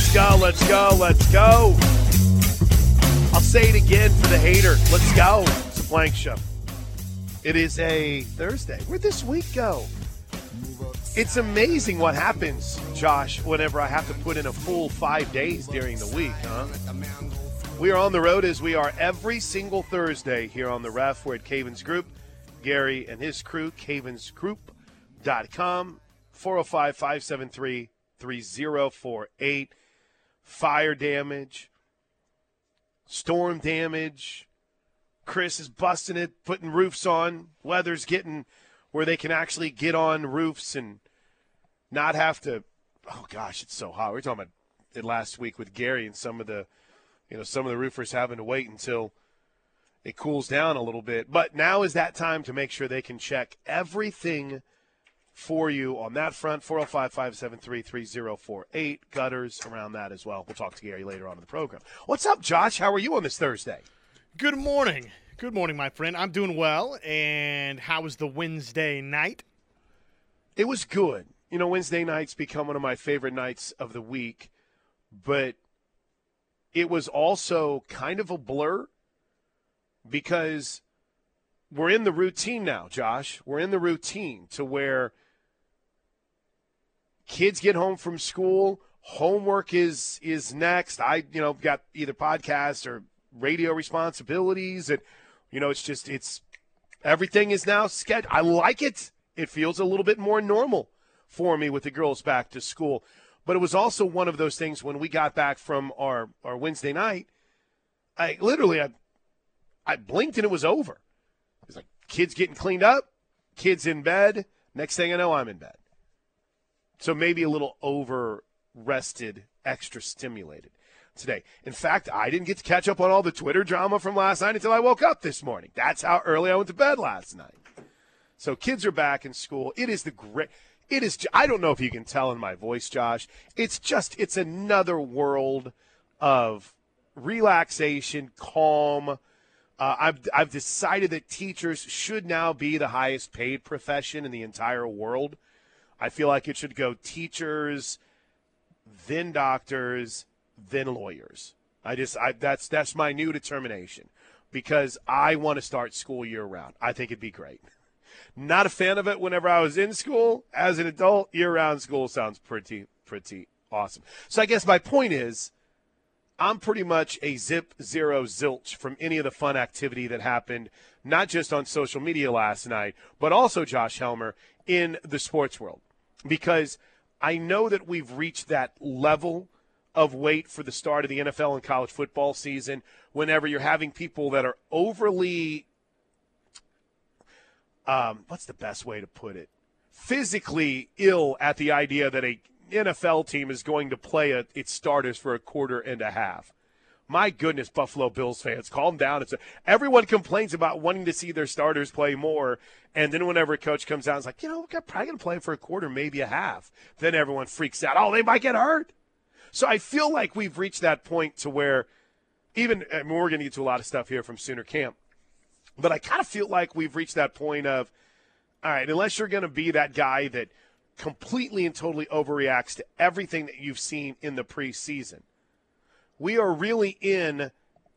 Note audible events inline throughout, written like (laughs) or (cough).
Let's go, let's go, let's go. I'll say it again for the hater. Let's go. It's a Plank Show. It is a Thursday. Where'd this week go? It's amazing what happens, Josh, whenever I have to put in a full five days during the week, huh? We are on the road as we are every single Thursday here on the ref. We're at Cavens Group. Gary and his crew, cavensgroup.com, 405 573 3048. Fire damage, storm damage. Chris is busting it, putting roofs on. Weather's getting where they can actually get on roofs and not have to. Oh gosh, it's so hot. We were talking about it last week with Gary and some of the, you know, some of the roofers having to wait until it cools down a little bit. But now is that time to make sure they can check everything for you on that front. 405 573 3048. Gutters around that as well. We'll talk to Gary later on in the program. What's up, Josh? How are you on this Thursday? Good morning. Good morning, my friend. I'm doing well. And how was the Wednesday night? It was good. You know, Wednesday nights become one of my favorite nights of the week, but it was also kind of a blur because we're in the routine now, Josh. We're in the routine to where kids get home from school, homework is is next. I, you know, got either podcasts or radio responsibilities and you know, it's just it's everything is now scheduled. I like it. It feels a little bit more normal for me with the girls back to school. But it was also one of those things when we got back from our, our Wednesday night, I literally I I blinked and it was over. It's like kids getting cleaned up, kids in bed. Next thing I know, I'm in bed. So maybe a little over rested, extra stimulated today. In fact, I didn't get to catch up on all the Twitter drama from last night until I woke up this morning. That's how early I went to bed last night. So kids are back in school. It is the great. It is. I don't know if you can tell in my voice, Josh. It's just. It's another world of relaxation, calm. Uh, I've I've decided that teachers should now be the highest paid profession in the entire world. I feel like it should go teachers, then doctors, then lawyers. I just I that's that's my new determination because I want to start school year round. I think it'd be great. (laughs) Not a fan of it whenever I was in school. As an adult, year round school sounds pretty pretty awesome. So I guess my point is I'm pretty much a zip zero zilch from any of the fun activity that happened, not just on social media last night, but also Josh Helmer in the sports world. Because I know that we've reached that level of wait for the start of the NFL and college football season whenever you're having people that are overly um, what's the best way to put it? Physically ill at the idea that a NFL team is going to play a, its starters for a quarter and a half. My goodness, Buffalo Bills fans, calm down. It's a, everyone complains about wanting to see their starters play more, and then whenever a coach comes out, it's like, you know, we're probably going to play for a quarter, maybe a half. Then everyone freaks out. Oh, they might get hurt. So I feel like we've reached that point to where even I mean, we're going to get to a lot of stuff here from Sooner Camp, but I kind of feel like we've reached that point of, all right, unless you're going to be that guy that completely and totally overreacts to everything that you've seen in the preseason, we are really in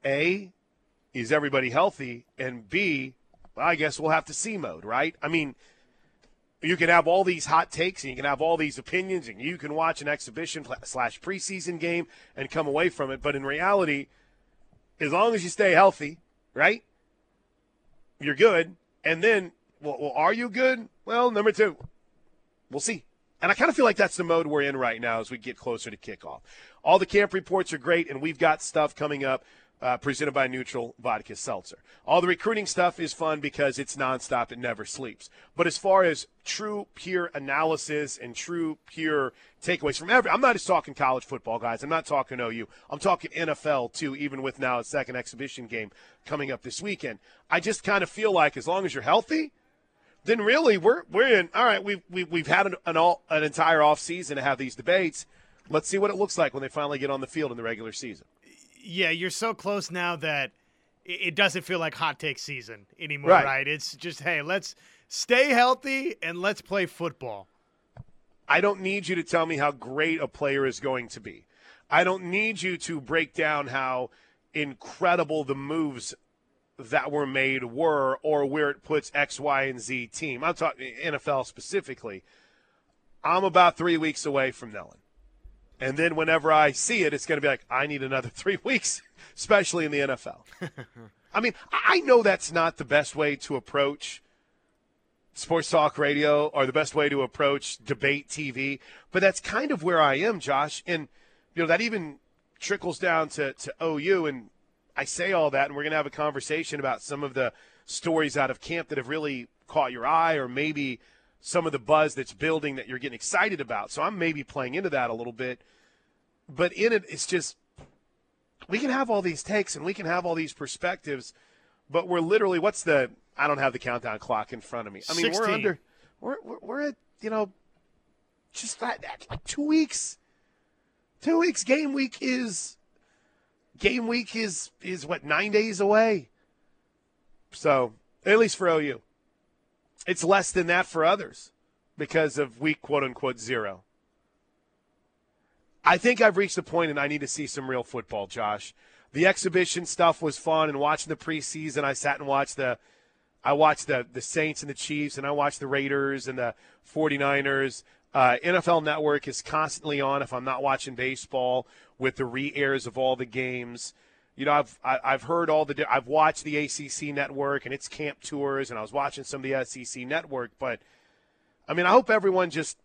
a is everybody healthy and b well, I guess we'll have to see mode, right? I mean you can have all these hot takes and you can have all these opinions and you can watch an exhibition slash preseason game and come away from it. But in reality, as long as you stay healthy, right, you're good. And then, well, well are you good? Well, number two, we'll see. And I kind of feel like that's the mode we're in right now as we get closer to kickoff. All the camp reports are great, and we've got stuff coming up uh, presented by Neutral Vodka Seltzer. All the recruiting stuff is fun because it's nonstop, it never sleeps. But as far as true, pure analysis and true, pure takeaways from every, I'm not just talking college football, guys. I'm not talking OU. I'm talking NFL too, even with now a second exhibition game coming up this weekend. I just kind of feel like as long as you're healthy, then really we're we're in. All right, we've we've, we've had an an, all, an entire off season to have these debates. Let's see what it looks like when they finally get on the field in the regular season yeah, you're so close now that it doesn't feel like hot take season anymore, right? right? It's just hey, let's stay healthy and let's play football. I don't need you to tell me how great a player is going to be. I don't need you to break down how incredible the moves that were made were or where it puts X, Y, and Z team. I'm talking NFL specifically. I'm about three weeks away from knowing. And then whenever I see it, it's going to be like, I need another (laughs) three weeks, especially in the NFL. (laughs) I mean, I know that's not the best way to approach sports talk radio or the best way to approach debate TV, but that's kind of where I am, Josh. And, you know, that even trickles down to, to OU. And I say all that, and we're going to have a conversation about some of the stories out of camp that have really caught your eye or maybe some of the buzz that's building that you're getting excited about. So I'm maybe playing into that a little bit. But in it, it's just we can have all these takes and we can have all these perspectives, but we're literally what's the I don't have the countdown clock in front of me. I mean, 16. we're under we're we're, we're at you know just that, that like two weeks. Two weeks. Game week is game week is is what nine days away. So at least for OU, it's less than that for others because of week quote unquote zero. I think I've reached the point and I need to see some real football, Josh. The exhibition stuff was fun and watching the preseason I sat and watched the I watched the the Saints and the Chiefs and I watched the Raiders and the 49ers. Uh, NFL Network is constantly on if I'm not watching baseball with the re-airs of all the games. You know, I've I've heard all the I've watched the ACC network and its camp tours and I was watching some of the SEC network, but I mean, I hope everyone just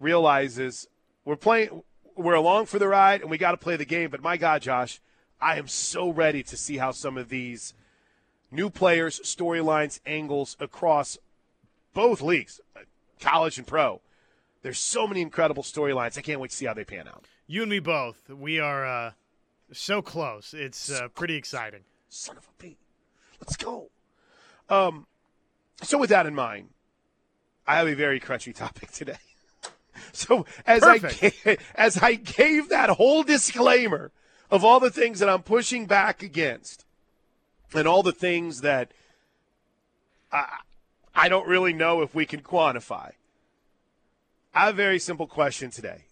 realizes we're playing we're along for the ride and we got to play the game, but my god, Josh, I am so ready to see how some of these new players, storylines, angles across both leagues, college and pro. There's so many incredible storylines. I can't wait to see how they pan out. You and me both. We are uh, so close. It's uh, pretty exciting. Son of a a b. Let's go. Um, so with that in mind, I have a very crunchy topic today. (laughs) So as I Perfect. gave, (laughs) as I gave that whole disclaimer of all the things that I'm pushing back against, and all the things that I I don't really know if we can quantify. I have a very simple question today.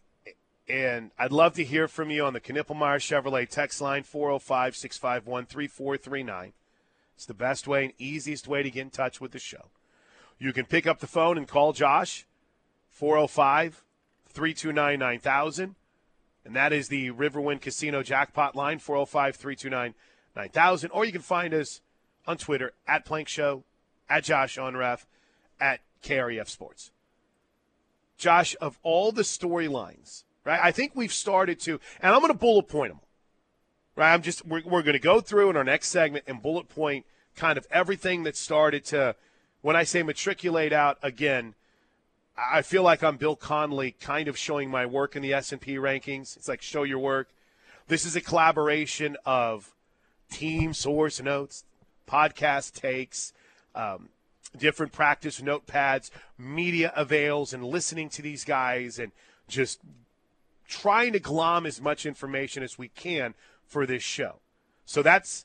And I'd love to hear from you on the Knippelmeyer Chevrolet text line 405 651 3439. It's the best way and easiest way to get in touch with the show. You can pick up the phone and call Josh 405 329 9000. And that is the Riverwind Casino jackpot line 405 329 9000. Or you can find us on Twitter at Plank Show, at Josh on Ref, at KREF Sports. Josh, of all the storylines, right? I think we've started to, and I'm going to bullet point them, right? I'm just, we're, we're going to go through in our next segment and bullet point kind of everything that started to, when I say matriculate out again, I feel like I'm Bill Connelly kind of showing my work in the S&P rankings. It's like show your work. This is a collaboration of team source notes, podcast takes, um, different practice notepads, media avails, and listening to these guys and just trying to glom as much information as we can for this show. So that's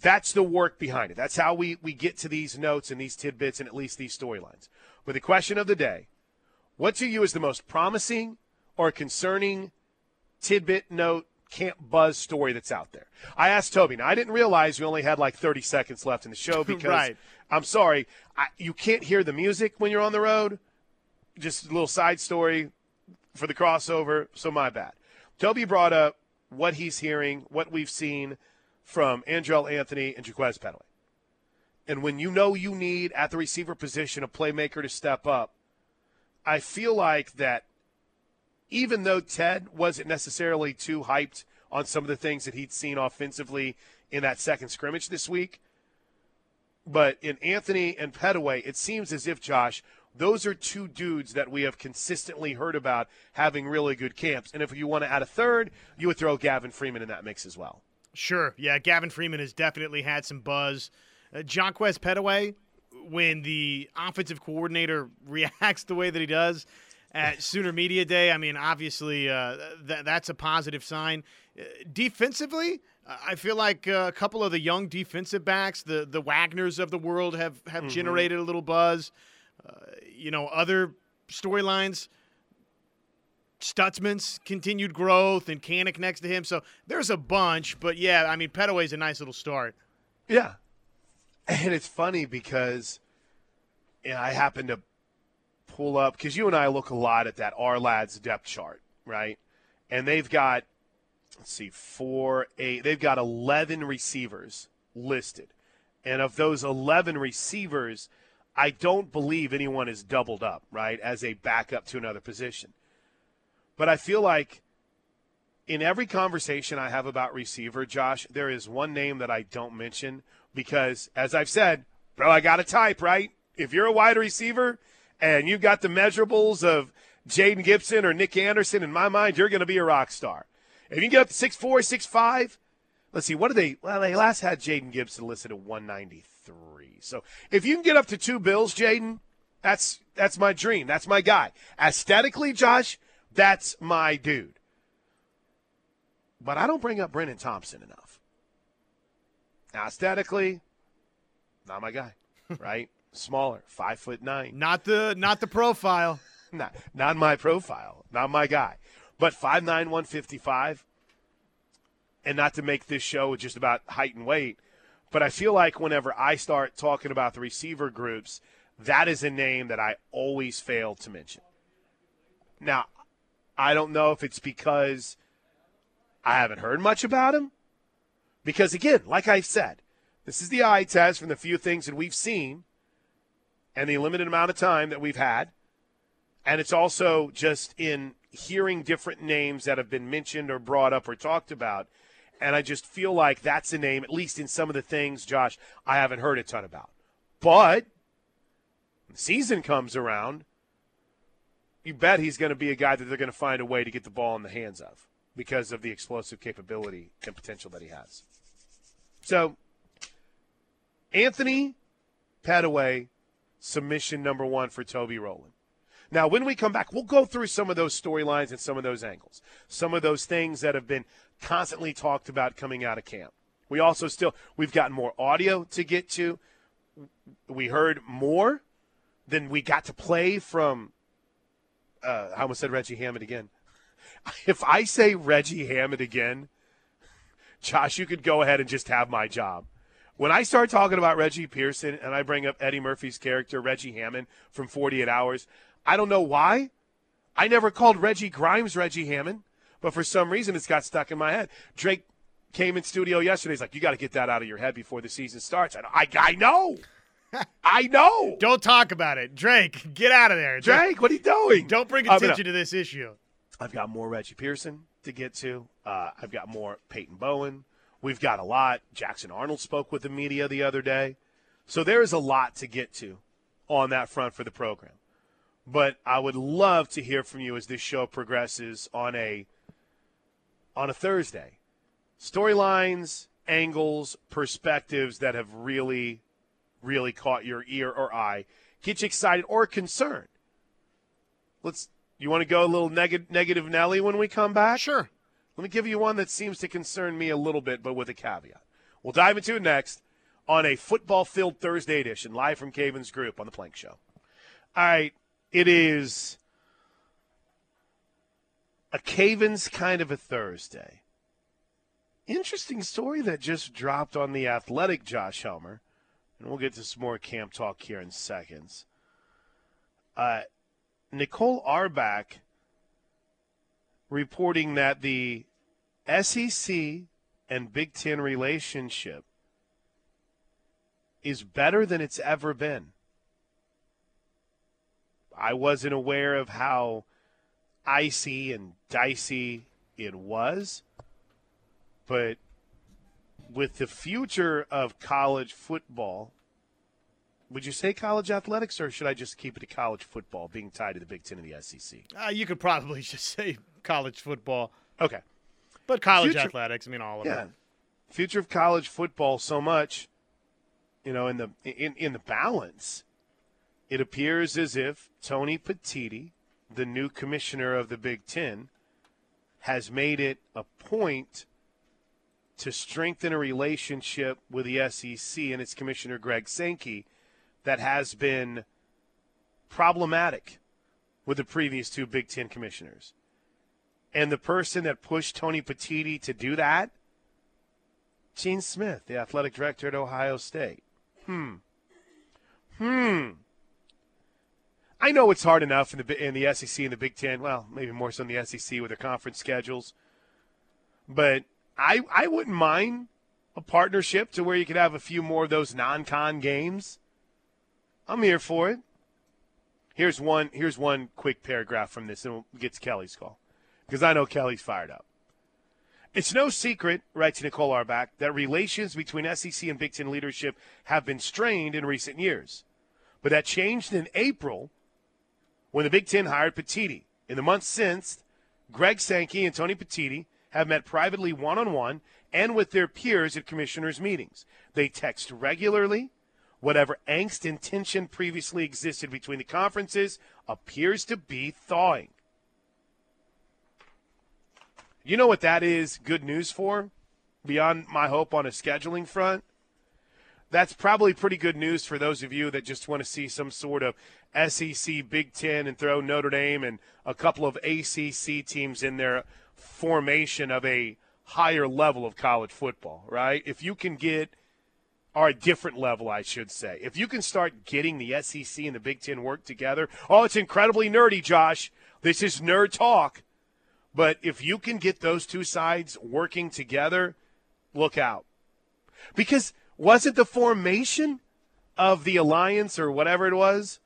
that's the work behind it. That's how we, we get to these notes and these tidbits and at least these storylines. With the question of the day, what to you is the most promising or concerning tidbit note camp buzz story that's out there? I asked Toby. Now I didn't realize we only had like 30 seconds left in the show (laughs) because Right. I'm sorry, I, you can't hear the music when you're on the road. Just a little side story for the crossover, so my bad. Toby brought up what he's hearing, what we've seen from Andrel Anthony and Jaquaize Pettaway. And when you know you need at the receiver position a playmaker to step up, I feel like that even though Ted wasn't necessarily too hyped on some of the things that he'd seen offensively in that second scrimmage this week, but in Anthony and Pettaway, it seems as if, Josh, those are two dudes that we have consistently heard about having really good camps. And if you want to add a third, you would throw Gavin Freeman in that mix as well. Sure. Yeah, Gavin Freeman has definitely had some buzz. Uh, Jonquez Pettaway, when the offensive coordinator (laughs) reacts the way that he does at (laughs) Sooner Media Day, I mean, obviously uh, th- that's a positive sign. Uh, defensively, I feel like uh, a couple of the young defensive backs, the the Wagners of the world, have have generated a little buzz. You know, other storylines. Stutsman's continued growth and Kanak next to him. So there's a bunch, but yeah, I mean, Pettaway's a nice little start. Yeah. And it's funny because you know, I happen to pull up, because you and I look a lot at that Ourlads depth chart, right? And they've got, let's see, four, eight, they've got 11 receivers listed. And of those 11 receivers, I don't believe anyone is doubled up, right, as a backup to another position. But I feel like in every conversation I have about receiver, Josh, there is one name that I don't mention because, as I've said, bro, I got a type, right? If you're a wide receiver and you've got the measurables of Jayden Gibson or Nic Anderson, in my mind, you're going to be a rock star. If you get up to 6'4, 6'5, let's see, what do they? Well, they last had Jayden Gibson listed at 193. So if you can get up to two bills, Jayden, that's that's my dream. That's my guy. Aesthetically, Josh, that's my dude. But I don't bring up Brenen Thompson enough. Now, aesthetically, not my guy, (laughs) right? Smaller, five foot nine. Not the not the profile. (laughs) not not my profile, not my guy. But five nine one fifty five. And not to make this show just about height and weight, but I feel like whenever I start talking about the receiver groups, that is a name that I always fail to mention. Now, I don't know if it's because I haven't heard much about him. Because again, like I said, this is the eye test from the few things that we've seen and the limited amount of time that we've had. And it's also just in hearing different names that have been mentioned or brought up or talked about. And I just feel like that's a name, at least in some of the things, Josh, I haven't heard a ton about. But the season comes around you bet he's going to be a guy that they're going to find a way to get the ball in the hands of because of the explosive capability and potential that he has. So, Anthony Pettaway, submission number one for Toby Rowland. Now, when we come back, we'll go through some of those storylines and some of those angles, some of those things that have been constantly talked about coming out of camp. We also still we've got more audio to get to. We heard more than we got to play from uh, I almost said Reggie Hammond again. (laughs) If I say Reggie Hammond again, (laughs) Josh, you could go ahead and just have my job. When I start talking about Reggie Pearson and I bring up Eddie Murphy's character, Reggie Hammond from 48 Hours, I don't know why. I never called Reggie Grimes Reggie Hammond, but for some reason it's got stuck in my head. Drake came in studio yesterday. He's like, "You got to get that out of your head before the season starts." I, I, I know. (laughs) I know. Don't talk about it. Drake, get out of there. Drake, what are you doing? Don't bring attention to this issue. I've got more Reggie Pearson to get to. Uh, I've got more Peyton Bowen. We've got a lot. Jackson Arnold spoke with the media the other day. So there is a lot to get to on that front for the program. But I would love to hear from you as this show progresses on a on a Thursday. Storylines, angles, perspectives that have really really caught your ear or eye, get you excited or concerned. Let's. You want to go a little neg- negative Nelly when we come back? Sure. Let me give you one that seems to concern me a little bit, but with a caveat. We'll dive into it next on a football filled Thursday edition, live from Cavens Group on the Plank Show. All right, it is a Cavens kind of a Thursday. Interesting story that just dropped on the athletic, Josh Helmer and we'll get to some more camp talk here in seconds. Uh, Nicole Auerbach reporting that the SEC and Big Ten relationship is better than it's ever been. I wasn't aware of how icy and dicey it was, but with the future of college football, would you say college athletics, or should I just keep it to college football being tied to the Big Ten and the SEC? Uh, you could probably (laughs) just say college football. Okay. But college future, athletics, I mean, all of yeah. it. Future of college football, so much, you know, in the in, in the balance, it appears as if Tony Petitti, the new commissioner of the Big Ten, has made it a point to strengthen a relationship with the SEC and its commissioner Greg Sankey that has been problematic with the previous two Big Ten commissioners. And the person that pushed Tony Petitti to do that, Gene Smith, the athletic director at Ohio State. Hmm. Hmm. I know it's hard enough in the in the SEC and the Big Ten. Well, maybe more so in the SEC with their conference schedules. But I I wouldn't mind a partnership to where you could have a few more of those non-con games. I'm here for it. Here's one. Here's one quick paragraph from this, and we'll get to Kelly's call because I know Kelly's fired up. It's no secret, writes Nicole Auerbach, that relations between SEC and Big Ten leadership have been strained in recent years. But that changed in April when the Big Ten hired Petitti. In the months since, Greg Sankey and Tony Petitti have met privately one on one and with their peers at commissioners' meetings. They text regularly. Whatever angst and tension previously existed between the conferences appears to be thawing. You know what that is good news for? Beyond my hope on a scheduling front? That's probably pretty good news for those of you that just want to see some sort of SEC Big Ten and throw Notre Dame and a couple of ACC teams in their formation of a higher level of college football, right? If you can get, or a different level, I should say, if you can start getting the SEC and the Big Ten work together, oh, it's incredibly nerdy, Josh. This is nerd talk. But if you can get those two sides working together, look out. Because wasn't the formation of the alliance or whatever it was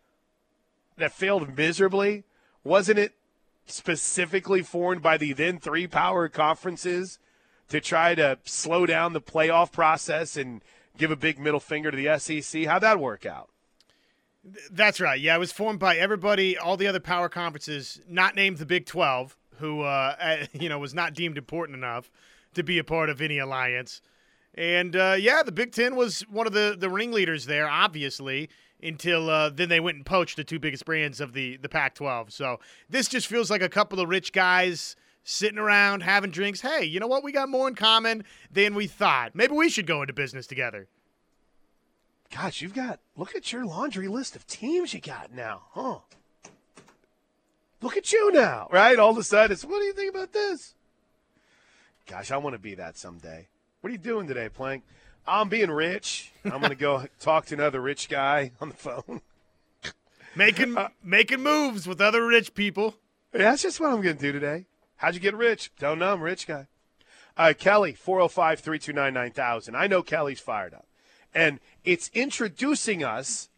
that failed miserably? Wasn't it specifically formed by the then three power conferences to try to slow down the playoff process and give a big middle finger to the SEC? How'd that work out? That's right. Yeah, it was formed by everybody, all the other power conferences, not named the Big 12, who, uh, (laughs) you know, was not deemed important enough to be a part of any alliance. And uh, yeah, the Big Ten was one of the, the ringleaders there, obviously, until uh, then they went and poached the two biggest brands of the, the Pac 12. So this just feels like a couple of rich guys sitting around having drinks. Hey, you know what? We got more in common than we thought. Maybe we should go into business together. Gosh, you've got look at your laundry list of teams you got now, huh? Look at you now, right? All of a sudden, it's what do you think about this? Gosh, I want to be that someday. What are you doing today, Plank? I'm being rich. I'm going to go (laughs) talk to another rich guy on the phone. (laughs) making uh, making moves with other rich people. That's just what I'm going to do today. How'd you get rich? Don't know. I'm a rich guy. Uh, Kelly, 405 329 9000. I know Kelly's fired up. And it's introducing us,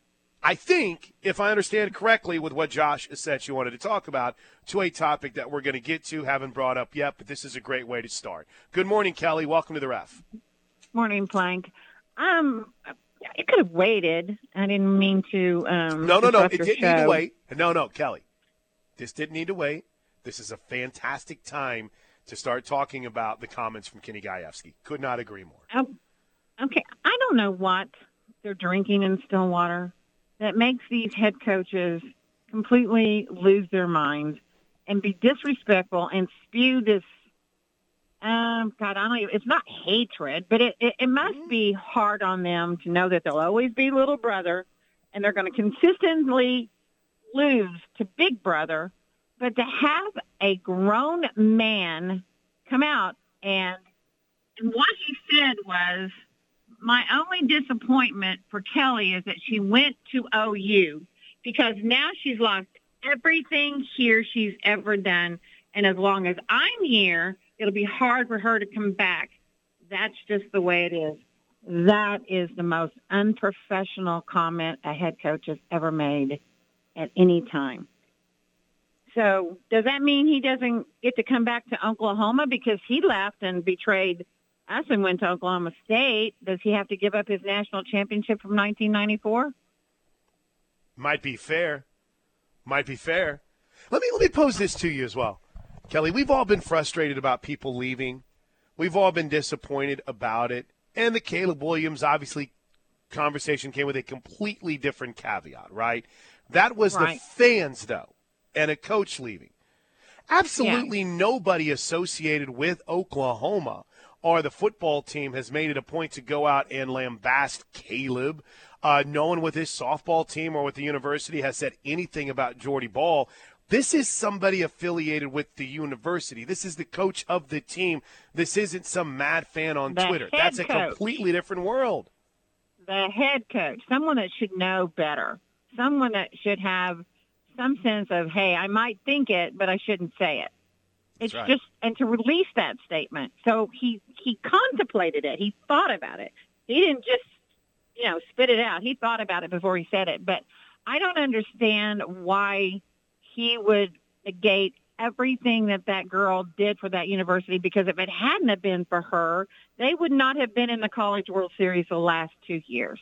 I think, if I understand correctly, with what Josh said you wanted to talk about, to a topic that we're going to get to, haven't brought up yet, but this is a great way to start. Good morning, Kelly. Welcome to the ref. Morning, Plank. Um, you could have waited. I didn't mean to. Um, no, no, no. It didn't show. need to wait. No, no, Kelly. This didn't need to wait. This is a fantastic time to start talking about the comments from Kenny Gajewski. Could not agree more. Um, okay, I don't know what they're drinking in Stillwater that makes these head coaches completely lose their minds and be disrespectful and spew this. Um, God, I don't. Even, it's not hatred, but it, it it must be hard on them to know that they'll always be little brother, and they're going to consistently lose to Big Brother but to have a grown man come out and, and what he said was, my only disappointment for Kelly is that she went to OU because now she's lost everything here she's ever done. And as long as I'm here, it'll be hard for her to come back. That's just the way it is. That is the most unprofessional comment a head coach has ever made at any time. So does that mean he doesn't get to come back to Oklahoma because he left and betrayed us went to Oklahoma State? Does he have to give up his national championship from 1994? Might be fair. Might be fair. Let me let me pose this to you as well, Kelly. We've all been frustrated about people leaving. We've all been disappointed about it. And the Caleb Williams obviously conversation came with a completely different caveat, right? That was right. the fans though and a coach leaving. Absolutely yeah. nobody associated with Oklahoma or the football team has made it a point to go out and lambast Caleb. Uh, no one with his softball team or with the university has said anything about Jordy Bahl. This is somebody affiliated with the university. This is the coach of the team. This isn't some mad fan on The Twitter. That's a coach. completely different world. the head coach, someone that should know better, someone that should have some sense of, hey, I might think it, but I shouldn't say it. It's right. just, and to release that statement. So he he contemplated it. He thought about it. He didn't just, you know, spit it out. He thought about it before he said it. But I don't understand why he would negate everything that that girl did for that university because if it hadn't have been for her, they would not have been in the College World Series the last two years.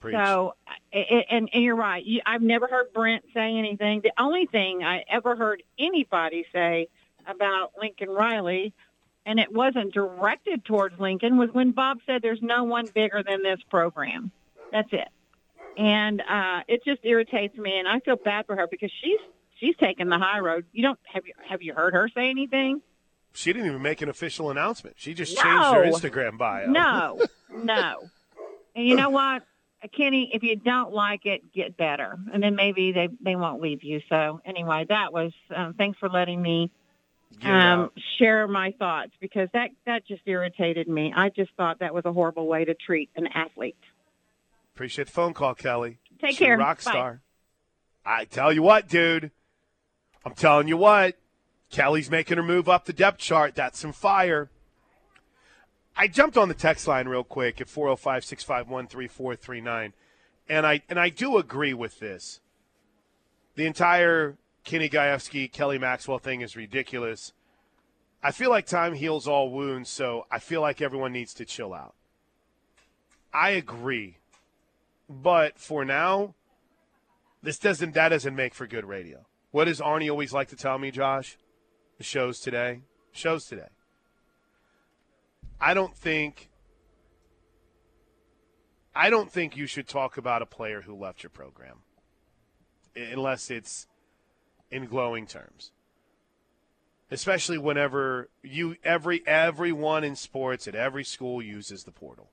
Preach. So, and, and you're right. I've never heard Brent say anything. The only thing I ever heard anybody say about Lincoln Riley, and it wasn't directed towards Lincoln, was when Bob said, "There's no one bigger than this program." That's it. And uh, it just irritates me, and I feel bad for her because she's she's taking the high road. You don't have you have you heard her say anything? she didn't even make an official announcement. She just No. changed her Instagram bio. No, (laughs) no. And you know what, Kenny? If you don't like it, get better, and then maybe they they won't leave you. So anyway, that was. Um, thanks for letting me Um, share my thoughts because that that just irritated me. I just thought that was a horrible way to treat an athlete. Appreciate the phone call, Kelly. Take She's care. rock Bye. star. I tell you what, dude. I'm telling you what. Kelly's making her move up the depth chart. That's some fire. I jumped on the text line real quick at 405 651 3439. And I and I do agree with this. The entire Kenny Gajewski, Kelly Maxwell thing is ridiculous. I feel like time heals all wounds, so I feel like everyone needs to chill out. I agree. But for now, this doesn't that doesn't make for good radio. What does Arnie always like to tell me, Josh? The shows today. Shows today. I don't think I don't think you should talk about a player who left your program unless it's in glowing terms. Especially whenever you every everyone in sports at every school uses the portal.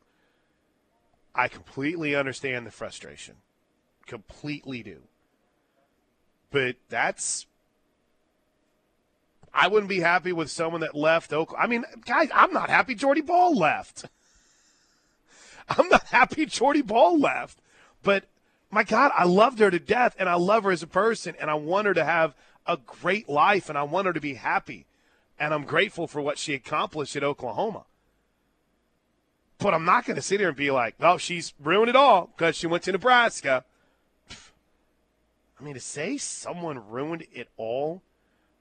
I completely understand the frustration. Completely do. But that's I wouldn't be happy with someone that left Oklahoma. I mean, guys, I'm not happy Jordy Bahl left. (laughs) I'm not happy Jordy Bahl left. But my God, I loved her to death and I love her as a person and I want her to have a great life and I want her to be happy. And I'm grateful for what she accomplished at Oklahoma. But I'm not going to sit here and be like, oh, she's ruined it all because she went to Nebraska. I mean, to say someone ruined it all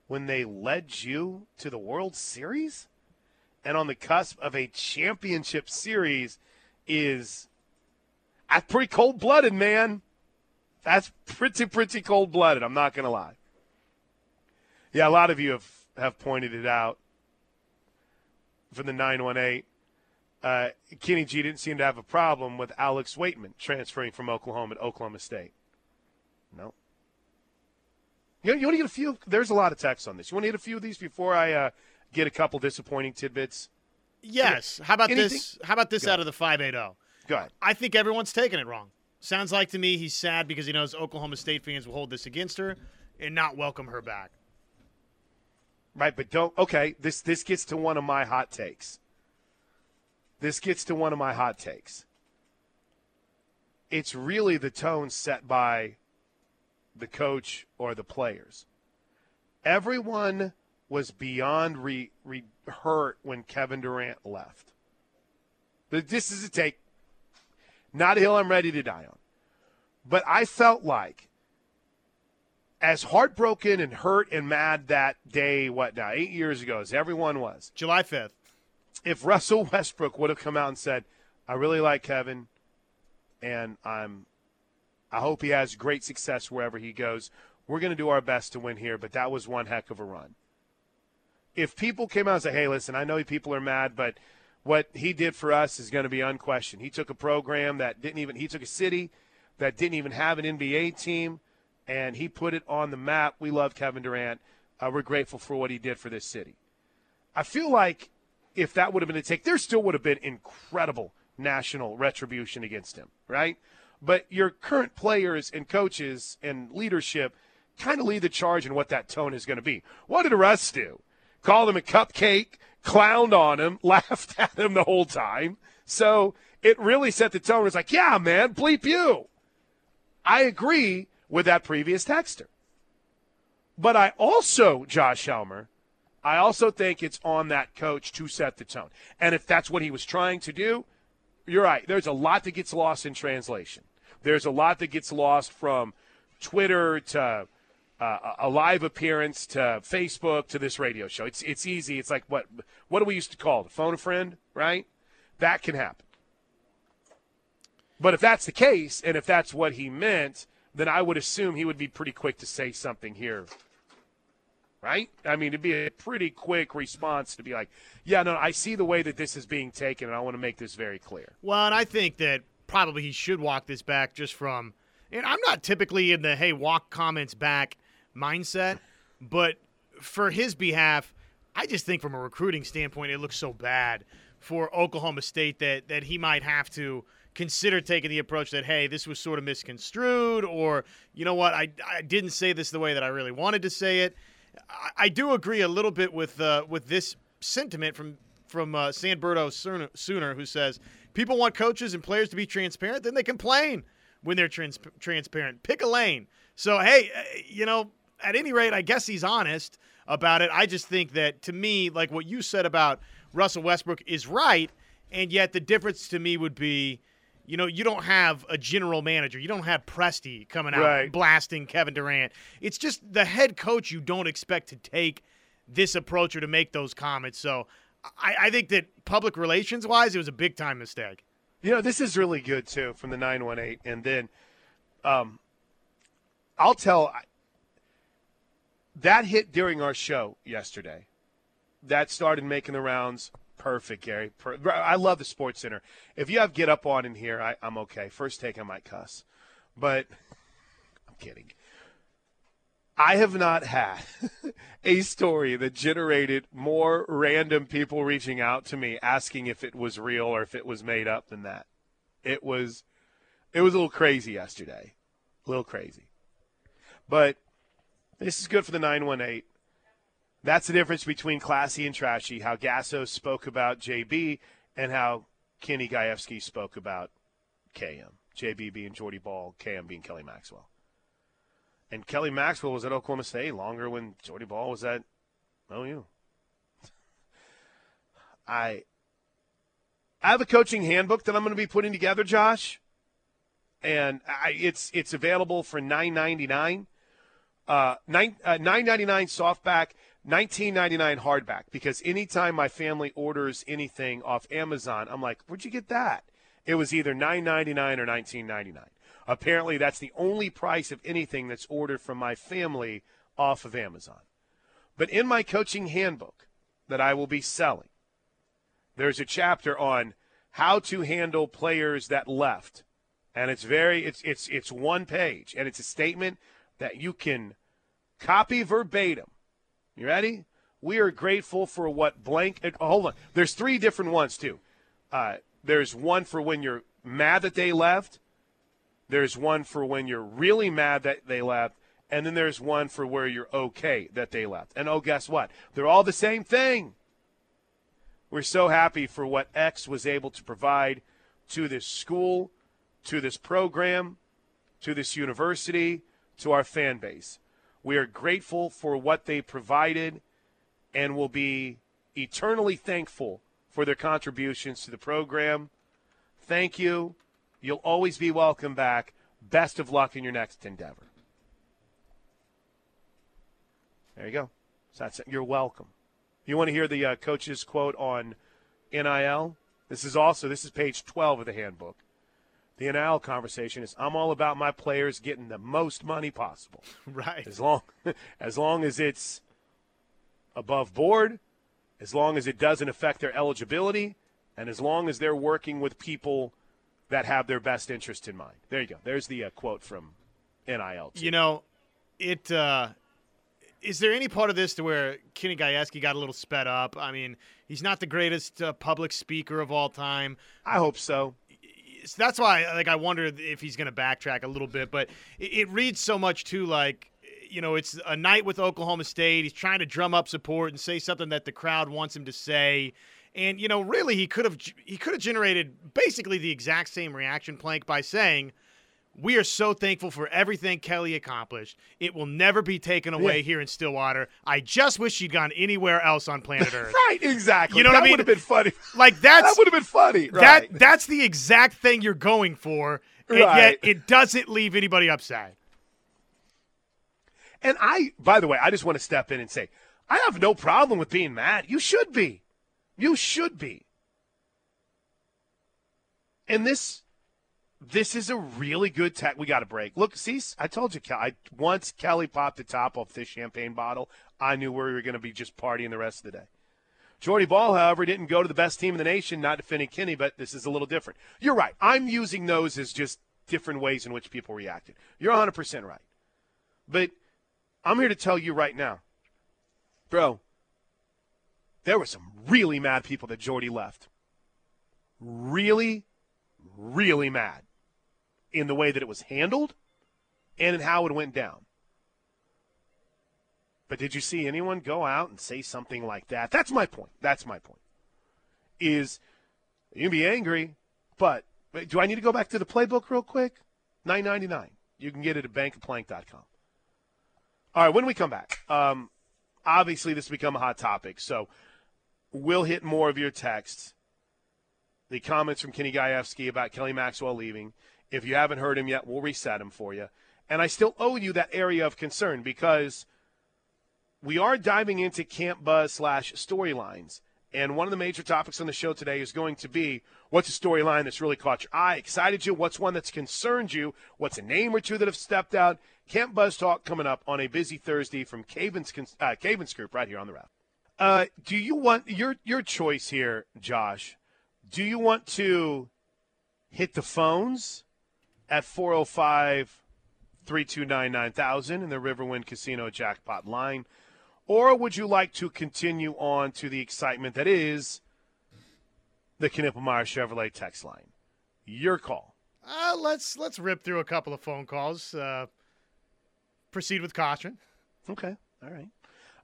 when they led you to the World Series and on the cusp of a championship series is that's pretty cold blooded, man. That's pretty, pretty cold blooded. I'm not going to lie. Yeah, a lot of you have, have pointed it out from the 918. Uh, Kenny G didn't seem to have a problem with Alex Waitman transferring from Oklahoma to Oklahoma State. No. You, you want to get a few? There's a lot of text on this. You want to get a few of these before I uh, get a couple disappointing tidbits? Yes. How about Anything- this? How about this Go. out of the 580? Go ahead. I think everyone's taking it wrong. Sounds like to me he's sad because he knows Oklahoma State fans will hold this against her and not welcome her back. Right, but don't. Okay, this this gets to one of my hot takes. This gets to one of my hot takes. It's really the tone set by the coach or the players. Everyone was beyond re, re, hurt when Kevin Durant left. This is a take, not a hill I'm ready to die on. But I felt like as heartbroken and hurt and mad that day, what now, eight years ago, as everyone was, July 5th. if Russell Westbrook would have come out and said, I really like Kevin and I'm I hope he has great success wherever he goes. We're going to do our best to win here, but that was one heck of a run. If people came out and said, hey, listen, I know people are mad, but what he did for us is going to be unquestioned. He took a program that didn't even, he took a city that didn't even have an NBA team, and he put it on the map. We love Kevin Durant. Uh, we're grateful for what he did for this city. I feel like if that would have been a take, there still would have been incredible national retribution against him, right? But your current players and coaches and leadership kind of lead the charge in what that tone is going to be. What did Russ do? Call him a cupcake, clowned on him, (laughs) laughed at him the whole time. So it really set the tone. It's like, yeah, man, bleep you. I agree with that previous texter. But I also, Josh Helmer, I also think it's on that coach to set the tone. And if that's what he was trying to do, you're right. There's a lot that gets lost in translation. There's a lot that gets lost from Twitter to uh, a live appearance to Facebook to this radio show. It's it's easy. It's like what what do we used to call it? Phone a friend, right? That can happen. But if that's the case, and if that's what he meant, then I would assume he would be pretty quick to say something here. Right? I mean, it'd be a pretty quick response to be like, yeah, no, I see the way that this is being taken, and I want to make this very clear. Well, and I think that probably he should walk this back just from, and I'm not typically in the, hey, walk comments back mindset, but for his behalf, I just think from a recruiting standpoint, it looks so bad for Oklahoma State that, that he might have to – consider taking the approach that hey this was sort of misconstrued or you know what i, I didn't say this the way that i really wanted to say it. I, I do agree a little bit with uh, with this sentiment from from uh, Sanberto Sooner who says people want coaches and players to be transparent then they complain when they're trans- transparent. Pick a lane. So hey uh, you know at any rate i guess he's honest about it i just think that to me like what you said about russell westbrook is right and yet the difference to me would be you know, you don't have a general manager. You don't have Presti coming out right. blasting Kevin Durant. It's just the head coach you don't expect to take this approach or to make those comments. So I, I think that public relations wise, it was a big time mistake. You know, this is really good too from the 918. And then um, I'll tell that hit during our show yesterday. That started making the rounds Perfect, Gary. I love the Sports Center. If you have get up on in here, I, I'm okay. First take, I might cuss, but (laughs) I'm kidding. I have not had (laughs) a story that generated more random people reaching out to me asking if it was real or if it was made up than that. It was it was a little crazy yesterday. A little crazy. But this is good for the 918. That's the difference between classy and trashy. How Gasso spoke about JB and how Kenny Gajewski spoke about KM. JB being Jordy Bahl, KM being Kelly Maxwell. And Kelly Maxwell was at Oklahoma State longer when Jordy Bahl was at OU. (laughs) I I have a coaching handbook that I'm going to be putting together, Josh, and I, it's it's available for nine ninety nine. Uh, nine uh, nine ninety nine softback. 19.99 hardback because anytime my family orders anything off Amazon, I'm like, "Where'd you get that?" It was either 9.99 or 19.99. Apparently, that's the only price of anything that's ordered from my family off of Amazon. But in my coaching handbook that I will be selling, there's a chapter on how to handle players that left. And it's very it's it's it's one page and it's a statement that you can copy verbatim you ready? We are grateful for what blank. Oh, hold on. There's three different ones, too. Uh, there's one for when you're mad that they left. There's one for when you're really mad that they left. And then there's one for where you're okay that they left. And oh, guess what? They're all the same thing. We're so happy for what X was able to provide to this school, to this program, to this university, to our fan base. We are grateful for what they provided and will be eternally thankful for their contributions to the program. Thank you. You'll always be welcome back. Best of luck in your next endeavor. There you go. So that's it. You're welcome. You want to hear the uh, coach's quote on NIL? This is also this is page 12 of the handbook the NIL conversation is I'm all about my players getting the most money possible. (laughs) Right. As long (laughs) as long as it's above board, as long as it doesn't affect their eligibility, and as long as they're working with people that have their best interest in mind. There you go. There's the uh, quote from NIL. You know, it uh, is there any part of this to where Kenny Gajewski got a little sped up? I mean, he's not the greatest uh, public speaker of all time. I hope so that's why like I wonder if he's going to backtrack a little bit, but it, it, reads so much too like you know, it's a night with Oklahoma State. He's trying to drum up support and say something that the crowd wants him to say. And you know, really, he could have he could have generated basically the exact same reaction plank by saying, "We are so thankful for everything Kelly accomplished. It will never be taken away yeah. here in Stillwater. I just wish she'd gone anywhere else on planet (laughs) Earth." right, exactly. You know that what I mean? That Would have been funny. Like that's that would have been funny. Right. That that's the exact thing you're going for, and right. yet it doesn't leave anybody upset. And I, by the way, I just want to step in and say, I have no problem with being mad. You should be. You should be. And this this is a really good tech. We got a break. Look, see, I told you, I, once Kelly popped the top off this champagne bottle, I knew we were going to be just partying the rest of the day. Jordy Bahl, however, didn't go to the best team in the nation, not defending Kenny, but this is a little different. You're right. I'm using those as just different ways in which people reacted. You're 100% right. But I'm here to tell you right now, bro, there were some really mad people that Jordy left. Really, really mad in the way that it was handled and in how it went down. But did you see anyone go out and say something like that? That's my point. That's my point. Is you can be angry, but do I need to go back to the playbook real quick? Nine ninety nine. You can get it at bankofplank.com. All right, when we come back, um, obviously this has become a hot topic, so we'll hit more of your texts. The comments from Kenny Gajewski about Kelly Maxwell leaving. If you haven't heard him yet, we'll reset him for you. And I still owe you that area of concern because we are diving into Camp Buzz slash storylines. And one of the major topics on the show today is going to be what's a storyline that's really caught your eye, excited you, what's one that's concerned you, what's a name or two that have stepped out, Camp Buzz Talk coming up on a busy Thursday from Caven's, uh, Caven's Group right here on the Ref. Uh, do you want your your choice here, Josh? Do you want to hit the phones at 405 329 9000 in the Riverwind Casino jackpot line? Or would you like to continue on to the excitement that is the Knippelmeyer Chevrolet text line? Your call. Uh, let's let's rip through a couple of phone calls. Uh, proceed with caution. Okay. All right.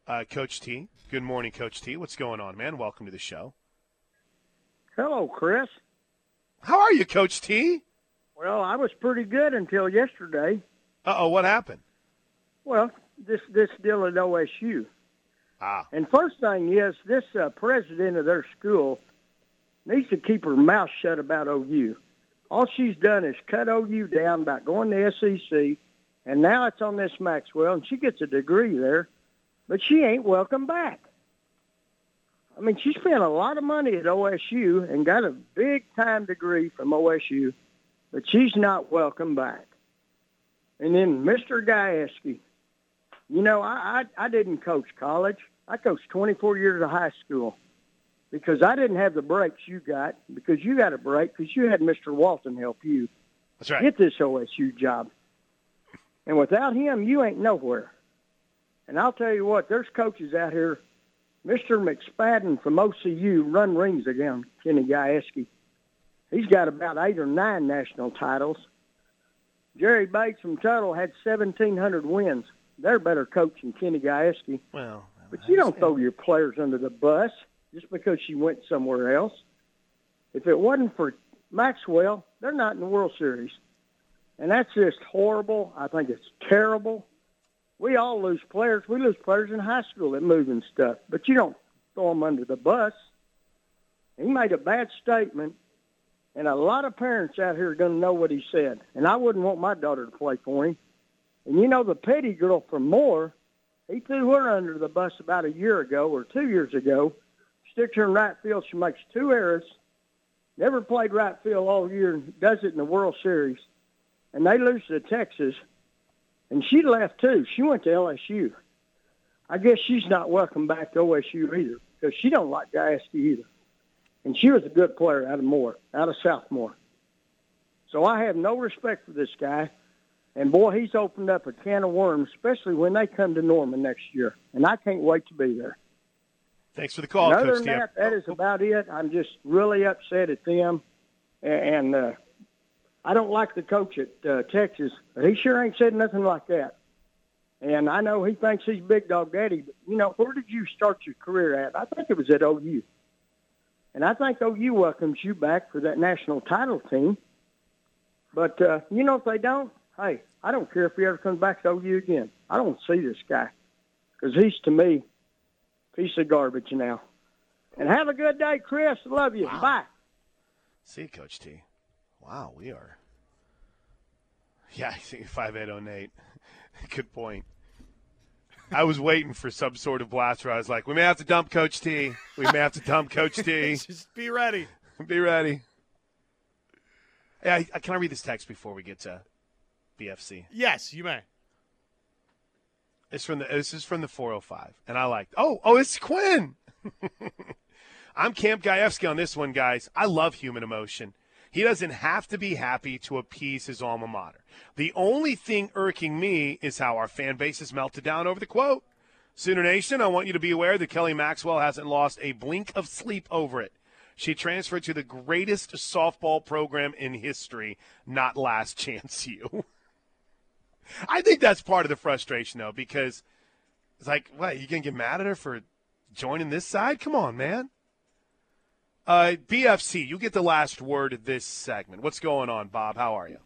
Uh, Coach T. Good morning, Coach T. What's going on, man? Welcome to the show. Hello, Chris. How are you, Coach T? Well, I was pretty good until yesterday. Uh oh, what happened? Well, this this deal at OSU. Ah. And first thing is, this uh, president of their school needs to keep her mouth shut about OU. All she's done is cut OU down about going to SEC and now it's on this Maxwell, and she gets a degree there, but she ain't welcome back. I mean, she spent a lot of money at OSU and got a big time degree from OSU, but she's not welcome back. And then Mr. Gajewski, you know, I, I I didn't coach college. I coached 24 years of high school because I didn't have the breaks you got because you got a break because you had Mr. Walton help you That's right. get this OSU job. And without him, you ain't nowhere. And I'll tell you what, there's coaches out here. Mr. McSpadden from OCU run rings again, Kenny Gajewski. He's got about eight or nine national titles. Jerry Bates from Tuttle had 1,700 wins. They're better coach than Kenny Gajewski. Well, but you don't throw your players under the bus just because she went somewhere else. If it wasn't for Maxwell, they're not in the World Series. And that's just horrible. I think it's terrible. We all lose players. We lose players in high school that move and stuff, but you don't throw them under the bus. He made a bad statement, and a lot of parents out here are going to know what he said. And I wouldn't want my daughter to play for him. And you know, the petty girl from Moore, he threw her under the bus about a year ago or two years ago. Sticks her in right field. She makes two errors. Never played right field all year. Does it in the World Series and they lose to Texas. And she left too. She went to LSU. I guess she's not welcome back to OSU either because she don't like Gajewski either. And she was a good player out of Moore, out of Southmoore. So I have no respect for this guy. And boy, he's opened up a can of worms, especially when they come to Norman next year. And I can't wait to be there. Thanks for the call, and other Coach than that, that is about it. I'm just really upset at them, and uh, I don't like the coach at uh, Texas, but he sure ain't said nothing like that. And I know he thinks he's big dog daddy, but you know, where did you start your career at? I think it was at OU. And I think OU welcomes you back for that national title team. But uh, you know, if they don't, hey, I don't care if he ever comes back to OU again. I don't see this guy because he's to me a piece of garbage now. And have a good day, Chris. Love you. Wow. Bye. See, Coach T. Wow, we are. Yeah, (laughs) I think 5808. Good point. I was waiting for some sort of blast where I was like, we may have to dump Coach T. We may have to dump Coach T. (laughs) Just be ready. Be ready. Hey, I, I, can I read this text before we get to BFC? Yes, you may. It's from the. This is from the 405, and I like. Oh, oh, it's Quinn. (laughs) I'm Camp Gajewski on this one, guys. I love human emotion. He doesn't have to be happy to appease his alma mater. The only thing irking me is how our fan base has melted down over the quote. Sooner Nation, I want you to be aware that Kelly Maxwell hasn't lost a blink of sleep over it. She transferred to the greatest softball program in history, not last chance (laughs) you. I think that's part of the frustration, though, because it's like, what, you going to get mad at her for joining this side? Come on, man. Uh, BFC, you get the last word of this segment. What's going on, Bob? How are you?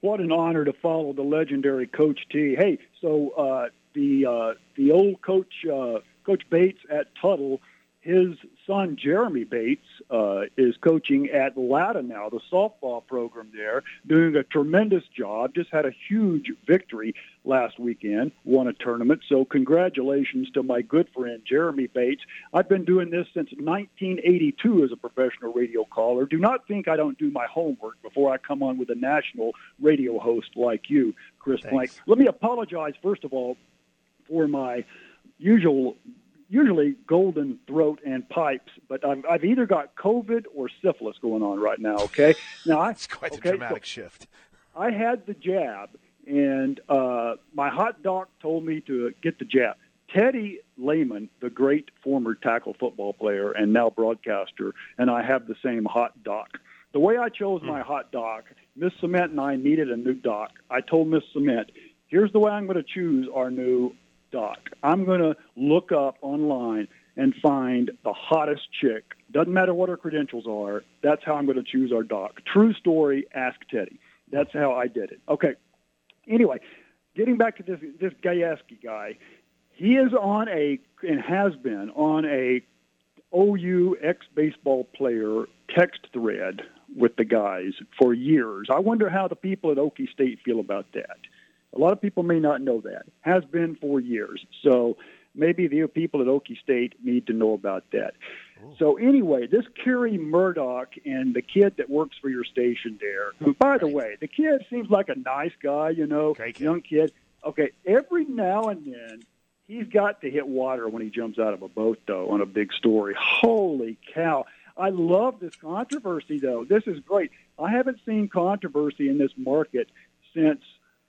What, an honor to follow the legendary Coach T. Hey, so uh, the uh, the old coach uh, Coach Bates at Tuttle his son Jeremy Bates uh, is coaching at Latta now, the softball program there, doing a tremendous job. Just had a huge victory last weekend, won a tournament. So congratulations to my good friend Jeremy Bates. I've been doing this since 1982 as a professional radio caller. Do not think I don't do my homework before I come on with a national radio host like you, Chris Thanks. Plank. Let me apologize first of all for my usual usually golden throat and pipes, but I've, I've either got COVID or syphilis going on right now. Okay, (laughs) now I, It's quite okay, a dramatic so shift. I had the jab, and uh, my hot doc told me to get the jab. Teddy Lehman, the great former tackle football player and now broadcaster, and I have the same hot doc. The way I chose my hot doc, Miss Cement and I needed a new doc. I told Miss Cement, here's the way I'm going to choose our new doc. I'm going to look up online and find the hottest chick. Doesn't matter what her credentials are. That's how I'm going to choose our doc. True story. Ask Teddy. That's how I did it. Okay. Anyway, getting back to this this Gajewski guy, he is on a and has been on a OU ex baseball player text thread with the guys for years. I wonder how the people at Okie State feel about that. A lot of people may not know that. Has been for years. So maybe the people at Okie State need to know about that. So anyway, this Carey Murdock and the kid that works for your station there, who by the way, the kid seems like a nice guy, you know, kid. young kid. Okay, every now and then he's got to hit water when he jumps out of a boat though on a big story. Holy cow. I love this controversy though. This is great. I haven't seen controversy in this market since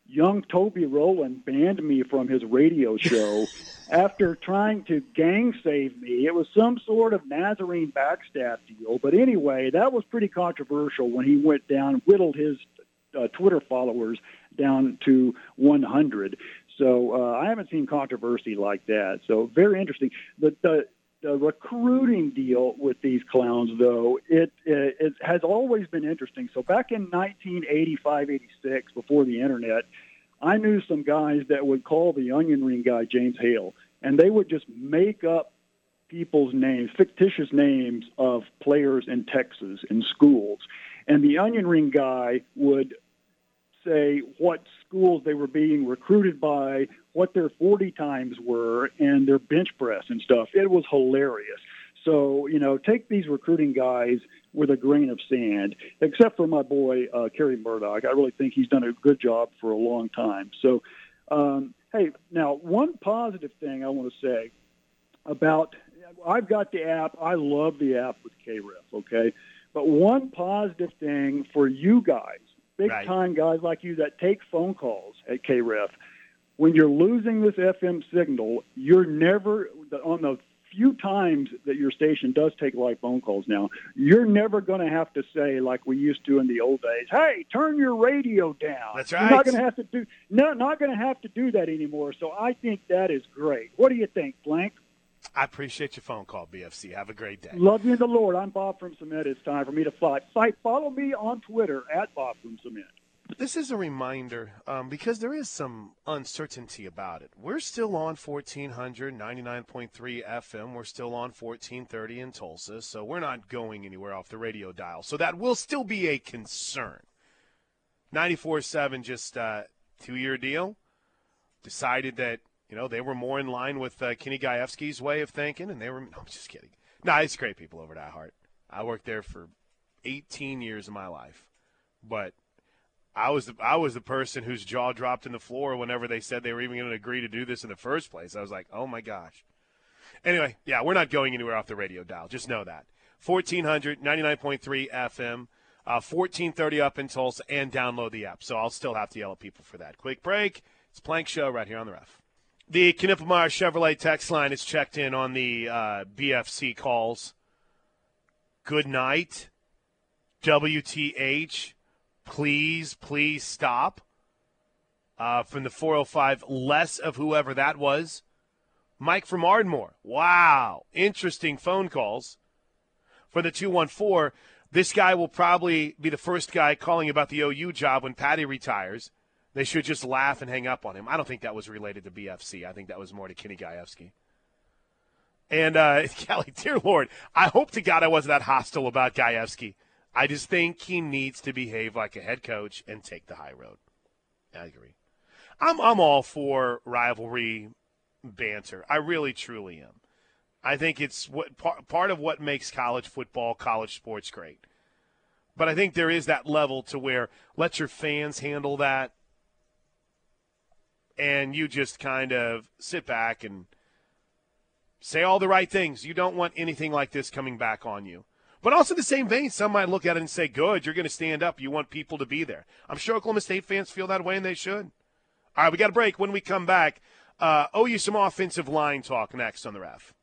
young Toby Rowland banned me from his radio show (laughs) after trying to gang save me. It was some sort of Nazarene backstab deal. But anyway, that was pretty controversial when he went down, whittled his uh, Twitter followers down to 100. So uh, I haven't seen controversy like that. So very interesting. The, the the recruiting deal with these clowns, though, it, it it has always been interesting. So back in 1985, 86, before the internet, I knew some guys that would call the onion ring guy James Hale, and they would just make up people's names, fictitious names of players in Texas in schools, and the onion ring guy would say what schools they were being recruited by, what their 40 times were, and their bench press and stuff. It was hilarious. So, you know, take these recruiting guys with a grain of sand, except for my boy, uh, Carey Murdock. I really think he's done a good job for a long time. So, um, hey, now, one positive thing I want to say about I've got the app. I love the app with KREF, okay? But one positive thing for you guys, big Right. time guys like you that take phone calls at KREF, when you're losing this FM signal, you're never on the few times that your station does take live phone calls now, you're never going to have to say like we used to in the old days. Hey, turn your radio down. That's You're right. not going to have to do no, not going to have to do that anymore. So I think that is great. What do you think, Plank? I appreciate your phone call, BFC. Have a great day. Love you in the Lord. I'm Bob from Cement. It's time for me to fly. Fight. Follow me on Twitter at Bob from Cement. This is a reminder um, because there is some uncertainty about it. We're still on 1400, 99.3 FM. We're still on 1430 in Tulsa, so we're not going anywhere off the radio dial. So that will still be a concern. 94.7, just uh, two year deal. Decided that, you know, they were more in line with uh, Kenny Gajewski's way of thinking, and they were, no, I'm just kidding. No, it's great people over at iHeart. I worked there for 18 years of my life. But I was the, I was the person whose jaw dropped in the floor whenever they said they were even going to agree to do this in the first place. I was like, oh my gosh. Anyway, yeah, we're not going anywhere off the radio dial. Just know that. 1400, 99.3 FM, uh, 1430 up in Tulsa, and download the app. So I'll still have to yell at people for that. Quick break. It's Plank Show right here on the ref. The Knippelmeyer Chevrolet text line is checked in on the uh, BFC calls. Good night. WTH please, please stop. Uh, from the 405, less of whoever that was. Mike from Ardmore. Wow. Interesting phone calls. For the 214, this guy will probably be the first guy calling about the OU job when Patty retires. They should just laugh and hang up on him. I don't think that was related to BFC. I think that was more to Kenny Gajewski. And uh, (laughs) Kelly, dear Lord, I hope to God I wasn't that hostile about Gajewski. I just think he needs to behave like a head coach and take the high road. I agree. I'm I'm all for rivalry banter. I really truly am. I think it's what part, part of what makes college football, college sports great. But I think there is that level to where let your fans handle that and you just kind of sit back and say all the right things. You don't want anything like this coming back on you. But also, in the same vein, some might look at it and say, good, you're going to stand up. You want people to be there. I'm sure Oklahoma State fans feel that way, and they should. All right, we got a break. When we come back, uh, owe you some offensive line talk next on the ref.